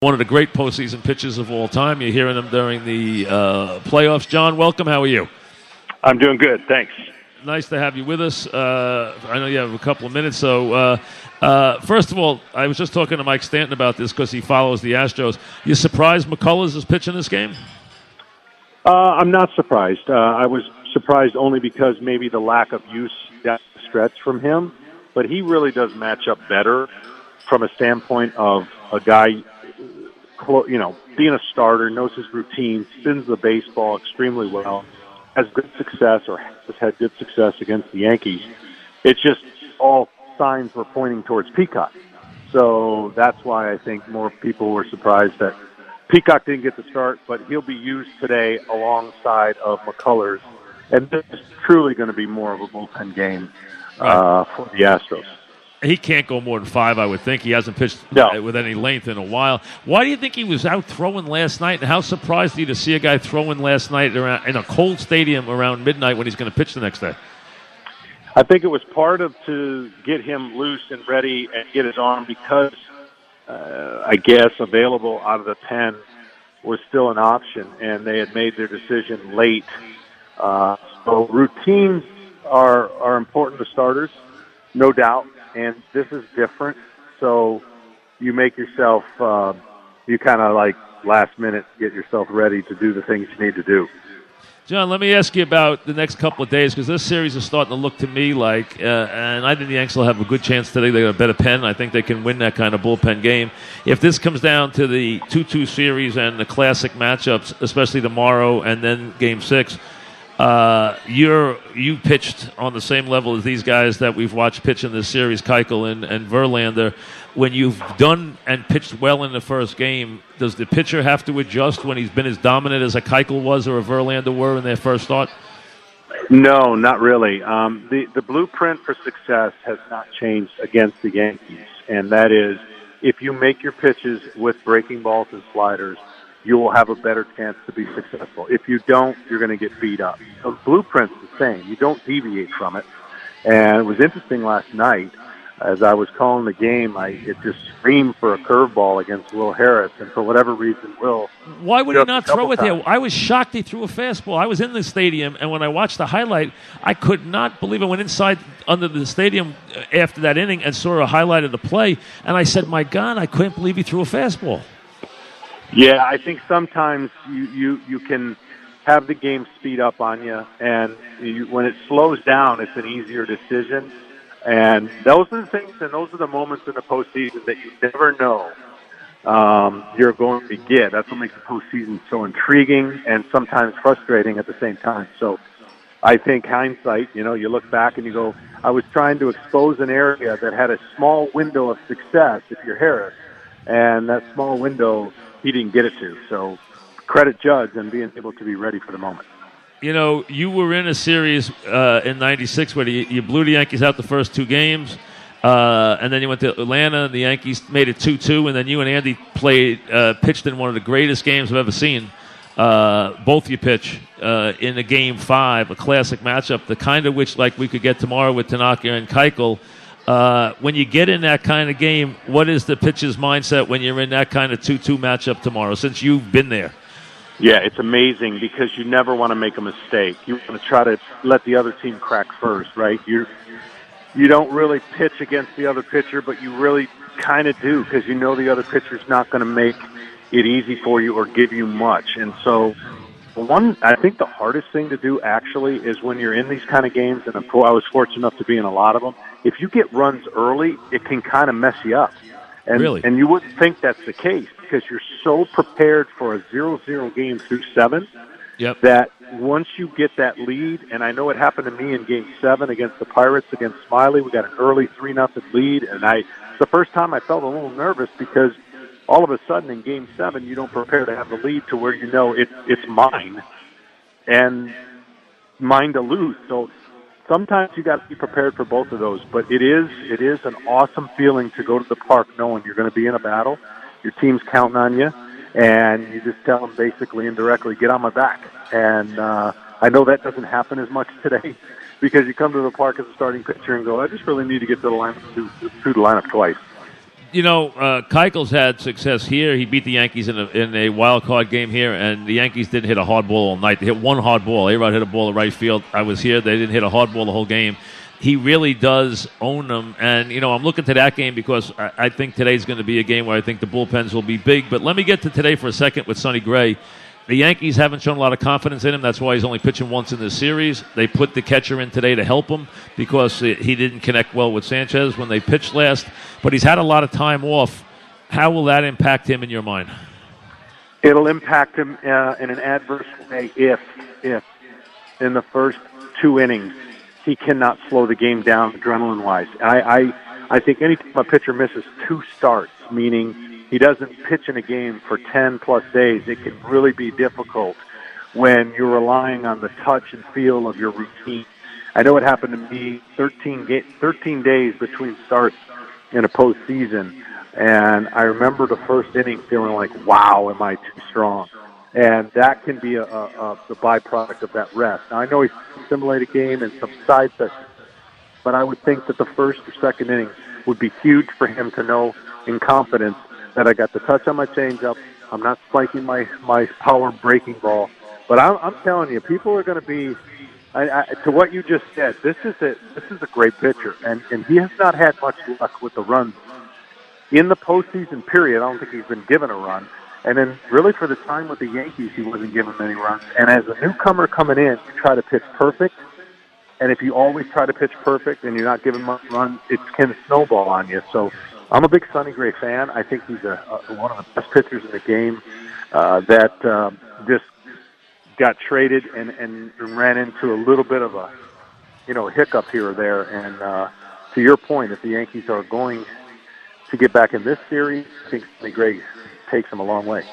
one of the great postseason pitchers of all time. You're hearing him during the uh, playoffs. John, welcome. How are you? I'm doing good, thanks. Nice to have you with us. Uh, I know you have a couple of minutes. So, uh, uh first of all, I was just talking to Mike Stanton about this because he follows the Astros. You surprised McCullers is pitching this game? Uh, I'm not surprised. Uh, I was surprised only because maybe the lack of use that stretch from him, but he really does match up better from a standpoint of a guy you know, being a starter, knows his routine, spins the baseball extremely well, has good success or has had good success against the Yankees. It's just all signs were pointing towards Peacock. So that's why I think more people were surprised that Peacock didn't get the start, but he'll be used today alongside of McCullers. And this is truly going to be more of a bullpen game uh, for the Astros he can't go more than five, I would think. He hasn't pitched no. with any length in a while. Why do you think he was out throwing last night? And how surprised are you to see a guy throwing last night around, in a cold stadium around midnight when he's going to pitch the next day? I think it was part of to get him loose and ready and get his arm because uh, I guess available out of the pen was still an option, and they had made their decision late. Uh, so routines are are important to starters, no doubt and this is different. So you make yourself, uh, you kind of like last minute get yourself ready to do the things you need to do. John, let me ask you about the next couple of days because this series is starting to look to me like, uh, and I think the Yankees will have a good chance today. They got a better pen. I think they can win that kind of bullpen game. If this comes down to the 2 2 series and the classic matchups, especially tomorrow and then game six, uh, you're you pitched on the same level as these guys that we've watched pitch in this series, Keuchel and, and Verlander. When you've done and pitched well in the first game, does the pitcher have to adjust when he's been as dominant as a Keuchel was or a Verlander were in their first start? No, not really. Um, the the blueprint for success has not changed against the Yankees, and that is if you make your pitches with breaking balls and sliders you will have a better chance to be successful. If you don't, you're going to get beat up. The blueprint's the same. You don't deviate from it. And it was interesting last night as I was calling the game. I it just screamed for a curveball against Will Harris, and for whatever reason, Will. Why would he not throw it there? I was shocked he threw a fastball. I was in the stadium, and when I watched the highlight, I could not believe it. I went inside under the stadium uh, after that inning and saw a highlight of the play, and I said, "My God, I couldn't believe he threw a fastball." Yeah, I think sometimes you you you can have the game speed up on you, and you, when it slows down, it's an easier decision. And those are the things, and those are the moments in the postseason that you never know um, you're going to get. That's what makes the postseason so intriguing and sometimes frustrating at the same time. So, I think hindsight, you know, you look back and you go, I was trying to expose an area that had a small window of success if you're Harris, and that small window he didn't get it to. So credit Judge and being able to be ready for the moment. You know, you were in a series uh, in '96 where you, you, blew the Yankees out the first two games, uh, and then you went to Atlanta, and the Yankees made it two-two, and then you and Andy played, uh, pitched in one of the greatest games I've ever seen. Uh, both you pitch uh, in a game five, a classic matchup, the kind of which like we could get tomorrow with Tanaka and Keuchel. Uh, when you get in that kind of game, what is the pitcher's mindset when you're in that kind of 2 2 matchup tomorrow, since you've been there? Yeah, it's amazing because you never want to make a mistake. You want to try to let the other team crack first, right? You you don't really pitch against the other pitcher, but you really kind of do because you know the other pitcher's not going to make it easy for you or give you much. And so one, I think the hardest thing to do actually is when you're in these kind of games, and I was fortunate enough to be in a lot of them. If you get runs early, it can kind of mess you up. And, really? and you wouldn't think that's the case because you're so prepared for a zero-zero game through seven yep. that once you get that lead, and I know it happened to me in Game Seven against the Pirates against Smiley, we got an early three nothing lead, and I it's the first time I felt a little nervous because all of a sudden in game seven you don't prepare to have the lead to where you know it, it's mine and mine to lose. So sometimes you got to be prepared for both of those. But it is it is an awesome feeling to go to the park knowing you're going to be in a battle, your team's counting on you, and you just tell them basically indirectly, get on my back. And uh, I know that doesn't happen as much today because you come to the park as a starting pitcher and go, I just really need to get to the lineup to, the lineup twice. You know, uh, Keuchel's had success here. He beat the Yankees in a, in a wild card game here, and the Yankees didn't hit a hard ball all night. They hit one hard ball. A-Rod hit a ball to right field. I was here. They didn't hit a hard ball the whole game. He really does own them, and you know I'm looking to that game because I, I think today's going to be a game where I think the bullpens will be big. But let me get to today for a second with Sonny Gray. The Yankees haven't shown a lot of confidence in him. That's why he's only pitching once in this series. They put the catcher in today to help him because he didn't connect well with Sanchez when they pitched last. But he's had a lot of time off. How will that impact him in your mind? It'll impact him uh, in an adverse way if, if in the first two innings he cannot slow the game down adrenaline wise. I, I, I think anytime a pitcher misses two starts, meaning he doesn't pitch in a game for 10 plus days, it can really be difficult when you're relying on the touch and feel of your routine. I know it happened to me 13, ga- 13 days between starts in a postseason, and I remember the first inning feeling like, wow, am I too strong? And that can be a, a, a the byproduct of that rest. Now, I know he's simulated game and some side sessions, but I would think that the first or second inning would be huge for him to know in confidence that I got the touch on my changeup. I'm not spiking my my power breaking ball, but I'm, I'm telling you, people are going to be. I, I, to what you just said, this is a this is a great pitcher, and and he has not had much luck with the runs in the postseason period. I don't think he's been given a run, and then really for the time with the Yankees, he wasn't given many runs. And as a newcomer coming in, you try to pitch perfect, and if you always try to pitch perfect and you're not given much runs, it can snowball on you. So I'm a big Sonny Gray fan. I think he's a, a one of the best pitchers in the game. Uh, that um, just got traded and, and ran into a little bit of a you know hiccup here or there. And uh, to your point, if the Yankees are going to get back in this series, I think Sonny Gray takes them a long way.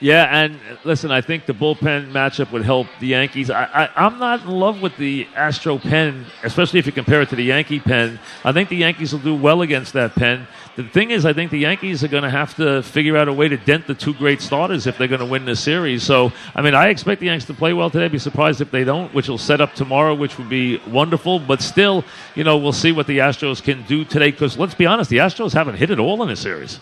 Yeah, and uh, listen, I think the bullpen matchup would help the Yankees. I, I, am not in love with the Astro pen, especially if you compare it to the Yankee pen. I think the Yankees will do well against that pen. The thing is, I think the Yankees are going to have to figure out a way to dent the two great starters if they're going to win this series. So, I mean, I expect the Yankees to play well today. I'd be surprised if they don't, which will set up tomorrow, which would be wonderful. But still, you know, we'll see what the Astros can do today because let's be honest, the Astros haven't hit it all in this series.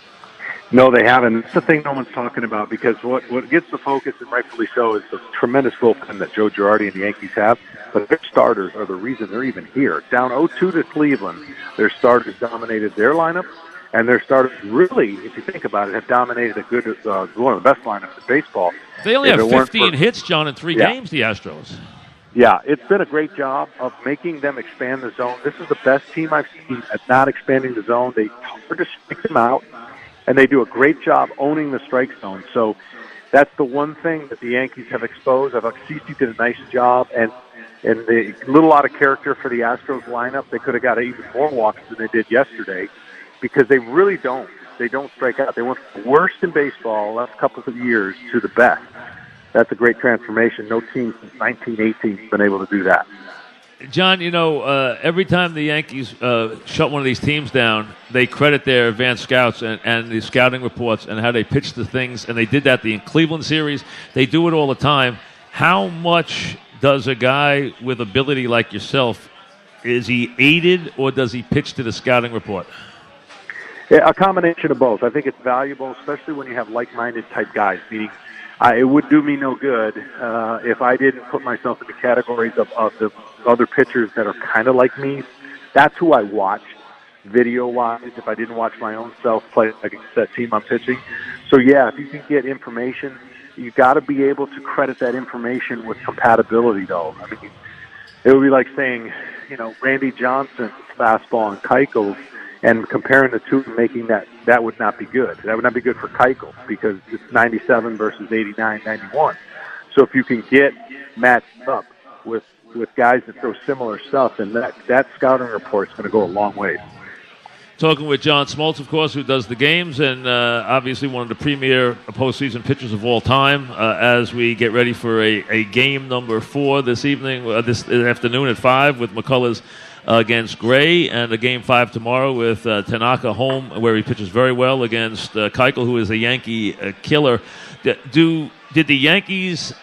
No, they haven't. It's the thing no one's talking about because what what gets the focus, and rightfully so, is the tremendous bullpen that Joe Girardi and the Yankees have. But their starters are the reason they're even here. Down 0-2 to Cleveland, their starters dominated their lineup, and their starters really, if you think about it, have dominated a good, uh, one of the best lineups in baseball. They only if have 15 for, hits, John, in three yeah. games. The Astros. Yeah, it's been a great job of making them expand the zone. This is the best team I've seen at not expanding the zone. They hard to stick them out and they do a great job owning the strike zone. So that's the one thing that the Yankees have exposed. I thought CC did a nice job, and and the little out of character for the Astros lineup. They could have got even more walks than they did yesterday, because they really don't. They don't strike out. They went from the worst in baseball last couple of years to the best. That's a great transformation. No team since 1918 has been able to do that. John, you know, uh, every time the Yankees uh, shut one of these teams down, they credit their advanced scouts and, and the scouting reports and how they pitch the things. And they did that the Cleveland series. They do it all the time. How much does a guy with ability like yourself is he aided or does he pitch to the scouting report? Yeah, a combination of both. I think it's valuable, especially when you have like-minded type guys. Meaning, I, it would do me no good uh, if I didn't put myself in the categories of, of the other pitchers that are kind of like me. That's who I watch video wise if I didn't watch my own self play against that team I'm pitching. So yeah, if you can get information, you got to be able to credit that information with compatibility though. I mean, it would be like saying, you know, Randy Johnson's fastball and Keuchel's and comparing the two and making that that would not be good. That would not be good for Keuchel because it's 97 versus 89, 91. So if you can get matched up with with guys that throw similar stuff, and that that scouting report is going to go a long way. Talking with John Smoltz, of course, who does the games, and uh, obviously one of the premier postseason pitchers of all time. Uh, as we get ready for a, a game number four this evening, uh, this afternoon at five, with McCullers against Gray, and a game five tomorrow with uh, Tanaka home, where he pitches very well against uh, Keuchel, who is a Yankee uh, killer. Do did the Yankees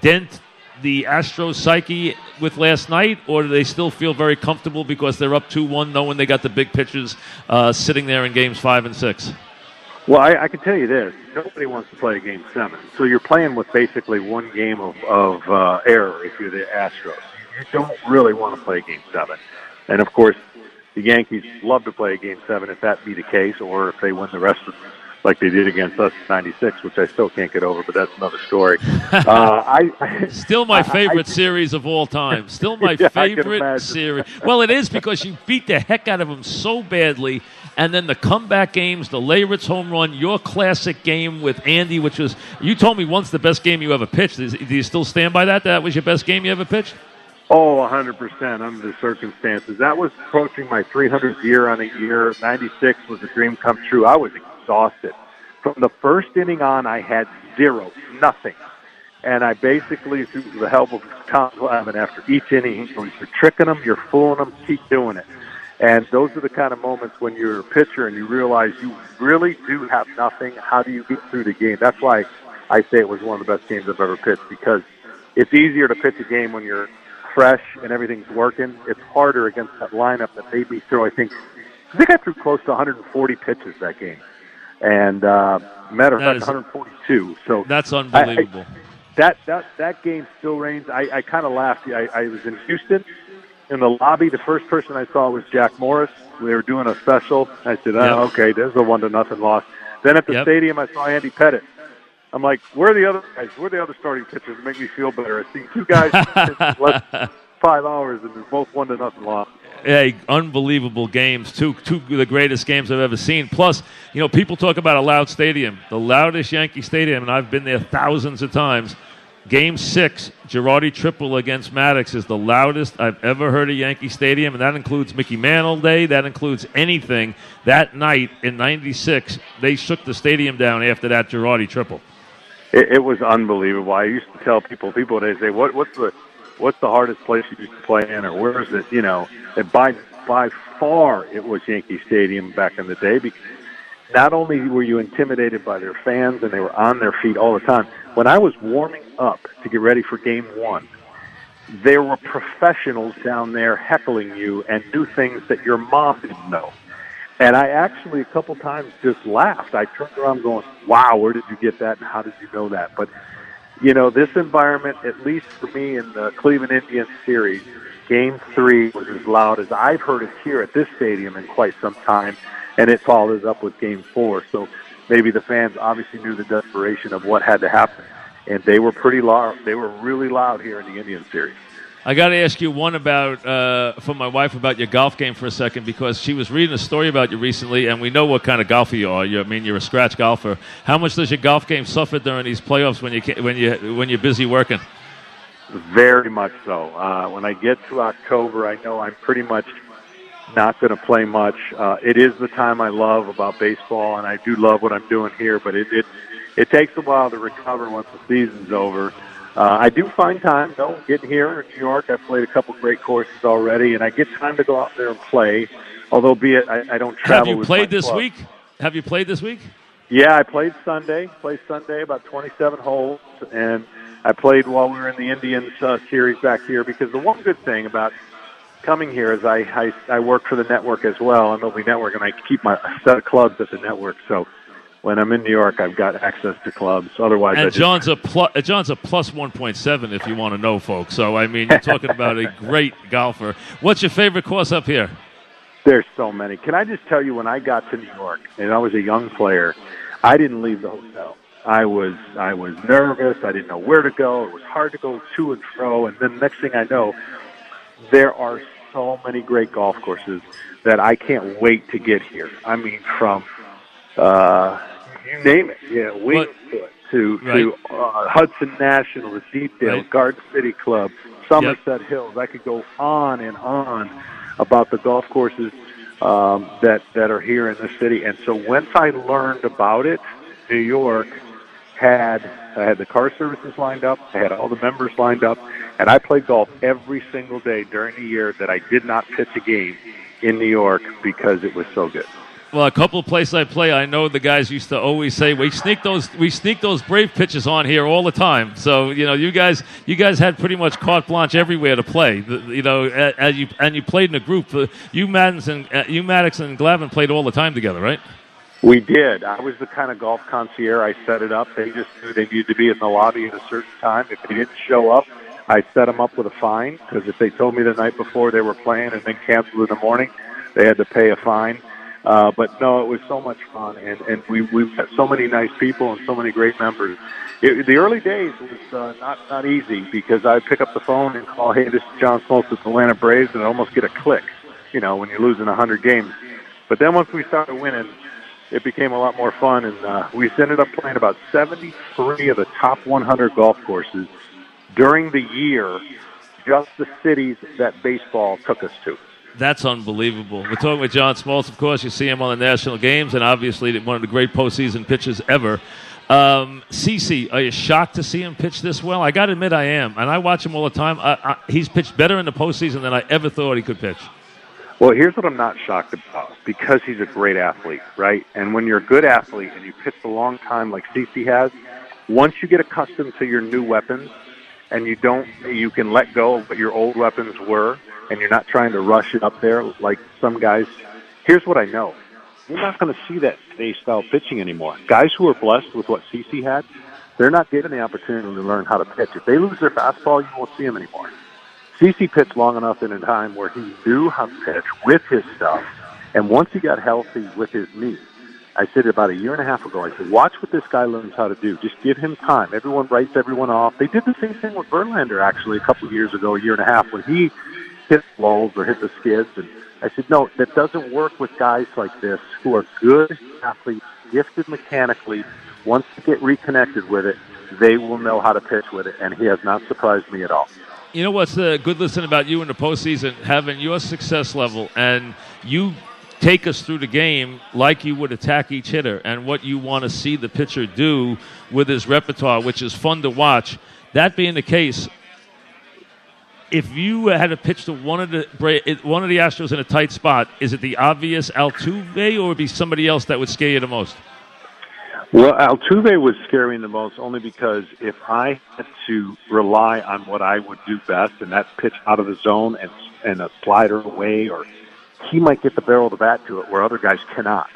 dent the Astros psyche with last night, or do they still feel very comfortable because they're up 2 1, knowing they got the big pitchers uh, sitting there in games five and six? Well, I, I can tell you this: nobody wants to play a game seven, so you're playing with basically one game of, of uh, error if you're the Astros. You don't really want to play game seven, and of course, the Yankees love to play a game seven if that be the case, or if they win the rest of like they did against us in '96, which I still can't get over, but that's another story. Uh, I, still my favorite I, I, series of all time. Still my yeah, favorite series. Well, it is because you beat the heck out of them so badly, and then the comeback games, the Leyritz home run, your classic game with Andy, which was you told me once the best game you ever pitched. Do you still stand by that? That was your best game you ever pitched? Oh, 100% under the circumstances. That was approaching my 300th year on a year. 96 was a dream come true. I was exhausted. From the first inning on, I had zero, nothing. And I basically, through the help of Tom Glavine, after each inning, you're tricking them, you're fooling them, keep doing it. And those are the kind of moments when you're a pitcher and you realize you really do have nothing. How do you get through the game? That's why I say it was one of the best games I've ever pitched because it's easier to pitch a game when you're fresh and everything's working. It's harder against that lineup that made me throw, I think, I think I threw close to 140 pitches that game and uh, matter of fact, 142. So that's unbelievable. I, I, that that that game still reigns. I, I kind of laughed. I, I was in Houston in the lobby. The first person I saw was Jack Morris. We were doing a special. I said, "Oh, yep. okay, there's a one to nothing loss." Then at the yep. stadium, I saw Andy Pettitte. I'm like, "Where are the other guys? Where are the other starting pitchers? Make me feel better." I see two guys less five hours, and they're both one to nothing loss hey, unbelievable games. Two, two of the greatest games I've ever seen. Plus, you know, people talk about a loud stadium, the loudest Yankee Stadium, and I've been there thousands of times. Game six, Girardi triple against Maddux is the loudest I've ever heard at Yankee Stadium, and that includes Mickey Mantle Day. That includes anything. That night in '96, they shook the stadium down after that Girardi triple. It, it was unbelievable. I used to tell people, people they say, "What, what's the what's the hardest place you used to play in, or where is it? You know, and by by far it was Yankee Stadium back in the day. Because not only were you intimidated by their fans, and they were on their feet all the time. When I was warming up to get ready for Game One, there were professionals down there heckling you and do things that your mom didn't know. And I actually a couple times just laughed. I turned around going, "Wow, where did you get that? And how did you know that?" But you know, this environment, at least for me in the Cleveland Indians series, game three was as loud as I've heard it here at this stadium in quite some time, and it follows up with game four. So maybe the fans obviously knew the desperation of what had to happen, and they were pretty loud. They were really loud here in the Indian series. I got to ask you one about uh, from my wife about your golf game for a second because she was reading a story about you recently, and we know what kind of golfer you are. You, I mean, you're a scratch golfer. How much does your golf game suffer during these playoffs when you when you when you're busy working? Very much so. Uh, when I get to October, I know I'm pretty much not going to play much. Uh, it is the time I love about baseball, and I do love what I'm doing here. But it it, it takes a while to recover once the season's over. Uh, I do find time, though, getting here in New York. I've played a couple great courses already, and I get time to go out there and play. Although, be it, I, I don't travel. Have you played this club. week? Have you played this week? Yeah, I played Sunday. Played Sunday about 27 holes, and I played while we were in the Indians uh, series back here. Because the one good thing about coming here is I, I I work for the network as well, MLB Network, and I keep my set of clubs at the network. So when I'm in New York, I've got access to clubs. Otherwise, and John's a plus. John's a plus one point seven. If you want to know, folks. So I mean, you're talking about a great golfer. What's your favorite course up here? There's so many. Can I just tell you, when I got to New York and I was a young player, I didn't leave the hotel. I was I was nervous. I didn't know where to go. It was hard to go to and fro. And then next thing I know, there are so many great golf courses that I can't wait to get here. I mean, from uh, you name it. Yeah, Winged Foot to right. to uh, Hudson National, the Deepdale, right. Garden City Club, Somerset yep. Hills. I could go on and on about the golf courses um, that that are here in the city. And so once I learned about it, New York had I had the car services lined up, I had all the members lined up, and I played golf every single day during the year that I did not pitch a game in New York because it was so good. Well, a couple of places I play, I know the guys used to always say we sneak those we sneak those brave pitches on here all the time. So you know, you guys you guys had pretty much carte blanche everywhere to play. You know, as you and you played in a group. Uh, you Madden and uh, you Maddux and Glavine played all the time together, right? We did. I was the kind of golf concierge. I set it up. They just knew they needed to be in the lobby at a certain time. If they didn't show up, I set them up with a fine because if they told me the night before they were playing and then canceled in the morning, they had to pay a fine. Uh, but no, it was so much fun, and and we we've got so many nice people and so many great members. It, the early days was uh, not not easy because I'd pick up the phone and call, "Hey, this is John Smoltz with Atlanta Braves," and I almost get a click, you know, when you're losing a hundred games. But then once we started winning, it became a lot more fun, and uh, we ended up playing about 73 of the top 100 golf courses during the year, just the cities that baseball took us to. That's unbelievable. We're talking with John Smoltz, of course. You see him on the national games, and obviously one of the great postseason pitchers ever. Um, CC, are you shocked to see him pitch this well? I got to admit, I am, and I watch him all the time. I, I, he's pitched better in the postseason than I ever thought he could pitch. Well, here's what I'm not shocked about because he's a great athlete, right? And when you're a good athlete and you pitch a long time like CC has, once you get accustomed to your new weapons and you don't, you can let go of what your old weapons were and you're not trying to rush it up there like some guys. Here's what I know. You're not going to see that today's style pitching anymore. Guys who are blessed with what CC had, they're not given the opportunity to learn how to pitch. If they lose their fastball, you won't see them anymore. CC pitched long enough in a time where he knew how to pitch with his stuff, and once he got healthy with his knee, I said about a year and a half ago, I said, watch what this guy learns how to do. Just give him time. Everyone writes everyone off. They did the same thing with Verlander, actually, a couple of years ago, a year and a half, when he hit lulls or hit the skids. And I said, no, that doesn't work with guys like this who are good athletes, gifted mechanically. Once they get reconnected with it, they will know how to pitch with it. And he has not surprised me at all. You know what's the good listen about you in the postseason? Having your success level and you take us through the game like you would attack each hitter and what you want to see the pitcher do with his repertoire, which is fun to watch. That being the case, if you had to pitch to one of the one of the Astros in a tight spot, is it the obvious Altuve, or would it be somebody else that would scare you the most? Well, Altuve was scaring the most only because if I had to rely on what I would do best, and that's pitch out of the zone and and a slider away, or he might get the barrel of the bat to it where other guys cannot.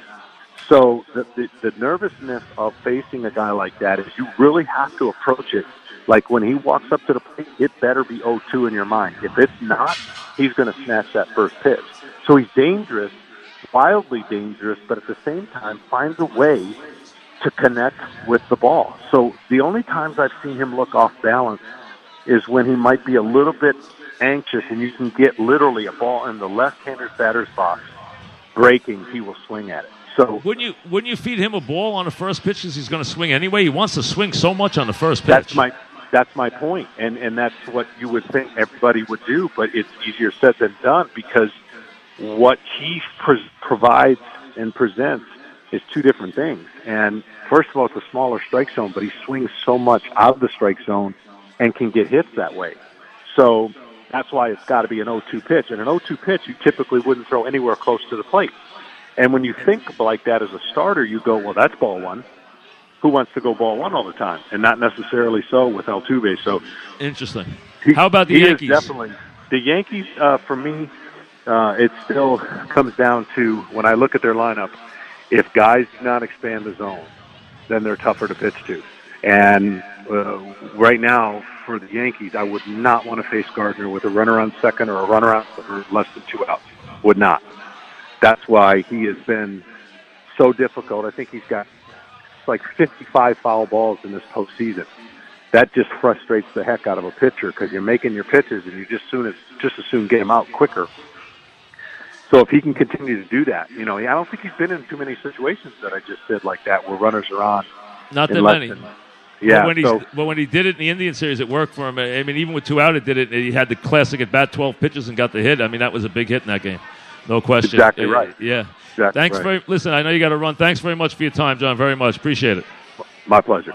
So the, the, the nervousness of facing a guy like that is you really have to approach it like when he walks up to the plate, it better be 0-2 in your mind. If it's not, he's going to snatch that first pitch. So he's dangerous, wildly dangerous, but at the same time finds a way to connect with the ball. So the only times I've seen him look off balance is when he might be a little bit anxious and you can get literally a ball in the left-hander's batter's box breaking, he will swing at it. So wouldn't you wouldn't you feed him a ball on the first pitch because he's going to swing anyway? He wants to swing so much on the first pitch. That's my that's my point, and and that's what you would think everybody would do, but it's easier said than done because what he pre- provides and presents is two different things. And first of all, it's a smaller strike zone, but he swings so much out of the strike zone and can get hits that way. So that's why it's got to be an 0-2 pitch. And an 0-2 pitch, you typically wouldn't throw anywhere close to the plate. And when you think like that as a starter, you go, well, that's ball one who wants to go ball one all the time, and not necessarily so with Altuve. So interesting. He, How about the Yankees? definitely the Yankees. Uh, for me, uh, it still comes down to when I look at their lineup. If guys do not expand the zone, then they're tougher to pitch to. And uh, right now, for the Yankees, I would not want to face Gardner with a runner on second or a runner out for less than two outs. Would not. That's why he has been so difficult. I think he's got like 55 foul balls in this postseason. That just frustrates the heck out of a pitcher because you're making your pitches and you just soon as just as soon get them out quicker. So if he can continue to do that, you know, I don't think he's been in too many situations that I just said like that where runners are on. Not that many. Than, yeah, but when, so, but when he did it in the Indian series, it worked for him. I mean, even with two out, it did it. He had the classic at bat, twelve pitches, and got the hit. I mean, that was a big hit in that game, no question. Exactly right. Yeah, Exactly Thanks right. very. Listen, I know you got to run. Thanks very much for your time, John. Very much appreciate it. My pleasure.